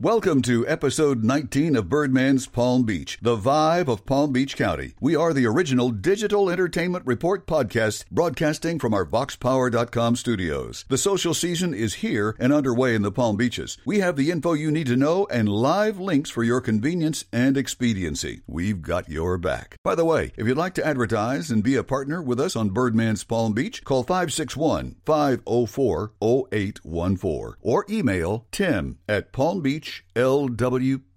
Welcome to episode 19 of Birdman's Palm Beach, the vibe of Palm Beach County. We are the original digital entertainment report podcast broadcasting from our VoxPower.com studios. The social season is here and underway in the Palm Beaches. We have the info you need to know and live links for your convenience and expediency. We've got your back. By the way, if you'd like to advertise and be a partner with us on Birdman's Palm Beach, call 561 504 0814 or email tim at Palm Beach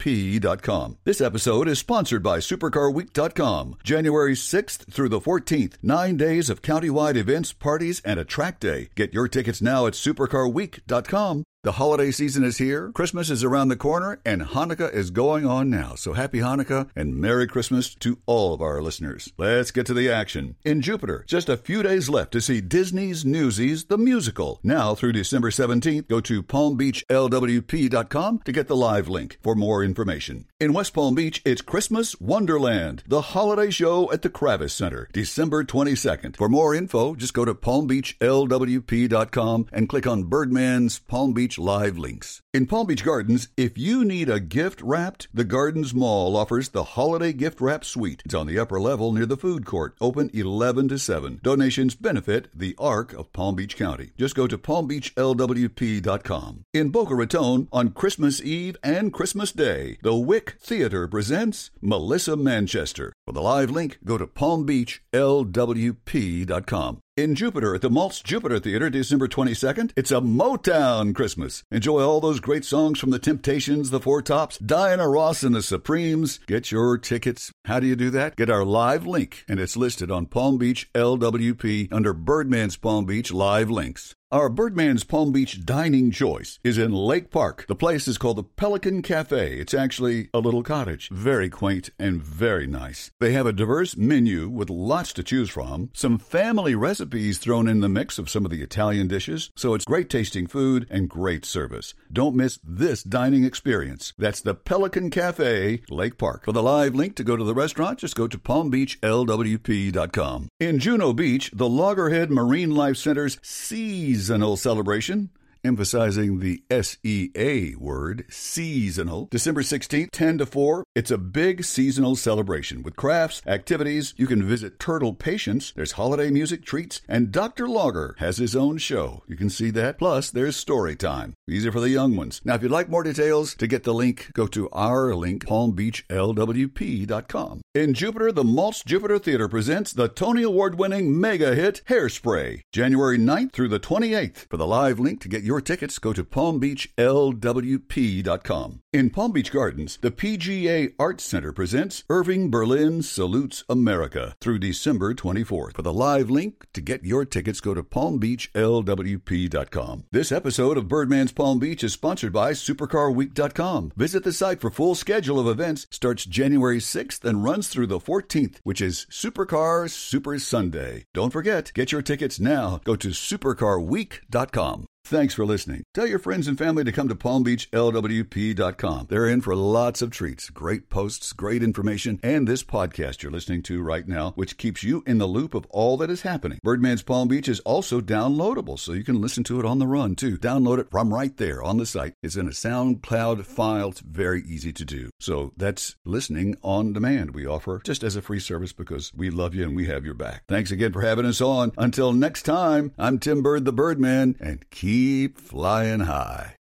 lwp.com. This episode is sponsored by supercarweek.com. January 6th through the 14th, 9 days of countywide events, parties and a track day. Get your tickets now at supercarweek.com. The holiday season is here, Christmas is around the corner, and Hanukkah is going on now. So happy Hanukkah and Merry Christmas to all of our listeners. Let's get to the action. In Jupiter, just a few days left to see Disney's Newsies, the musical. Now through December 17th, go to palmbeachlwp.com to get the live link for more information. In West Palm Beach, it's Christmas Wonderland, the holiday show at the Kravis Center, December 22nd. For more info, just go to palmbeachlwp.com and click on Birdman's Palm Beach live links. In Palm Beach Gardens, if you need a gift wrapped, the Gardens Mall offers the Holiday Gift Wrap Suite. It's on the upper level near the food court, open 11 to 7. Donations benefit the Arc of Palm Beach County. Just go to palmbeachlwp.com. In Boca Raton, on Christmas Eve and Christmas Day, the Wick Theater presents Melissa Manchester. For the live link, go to palmbeachlwp.com. In Jupiter at the Maltz Jupiter Theater, December 22nd, it's a Motown Christmas. Enjoy all those great songs from the Temptations, the Four Tops, Diana Ross and the Supremes. Get your tickets. How do you do that? Get our live link, and it's listed on Palm Beach LWP under Birdman's Palm Beach live links. Our Birdman's Palm Beach dining choice is in Lake Park. The place is called the Pelican Cafe. It's actually a little cottage. Very quaint and very nice. They have a diverse menu with lots to choose from, some family recipes thrown in the mix of some of the Italian dishes, so it's great tasting food and great service. Don't miss this dining experience. That's the Pelican Cafe, Lake Park. For the live link to go to the restaurant, just go to palmbeachlwp.com. In Juno Beach, the Loggerhead Marine Life Center's Seas seasonal celebration emphasizing the S E A word, seasonal. December 16th, 10 to 4. It's a big seasonal celebration with crafts, activities. You can visit Turtle Patients. There's holiday music, treats, and Dr. Logger has his own show. You can see that. Plus, there's story time. These are for the young ones. Now, if you'd like more details, to get the link, go to our link, palmbeachlwp.com. In Jupiter, the Maltz Jupiter Theater presents the Tony Award winning mega hit Hairspray, January 9th through the 28th. For the live link to get your tickets, go to palmbeachlwp.com. In Palm Beach Gardens, the PGA Arts Center presents Irving Berlin Salutes America through December 24th. For the live link to get your tickets, go to palmbeachlwp.com. This episode of Birdman's Palm Beach is sponsored by supercarweek.com. Visit the site for full schedule of events. Starts January 6th and runs through the 14th, which is Supercar Super Sunday. Don't forget, get your tickets now. Go to supercarweek.com. Thanks for listening. Tell your friends and family to come to palmbeachlwp.com. They're in for lots of treats, great posts, great information, and this podcast you're listening to right now, which keeps you in the loop of all that is happening. Birdman's Palm Beach is also downloadable, so you can listen to it on the run too. Download it from right there on the site. It's in a SoundCloud file. It's very easy to do. So that's listening on demand we offer just as a free service because we love you and we have your back. Thanks again for having us on. Until next time, I'm Tim Bird the Birdman, and keep keep flying high.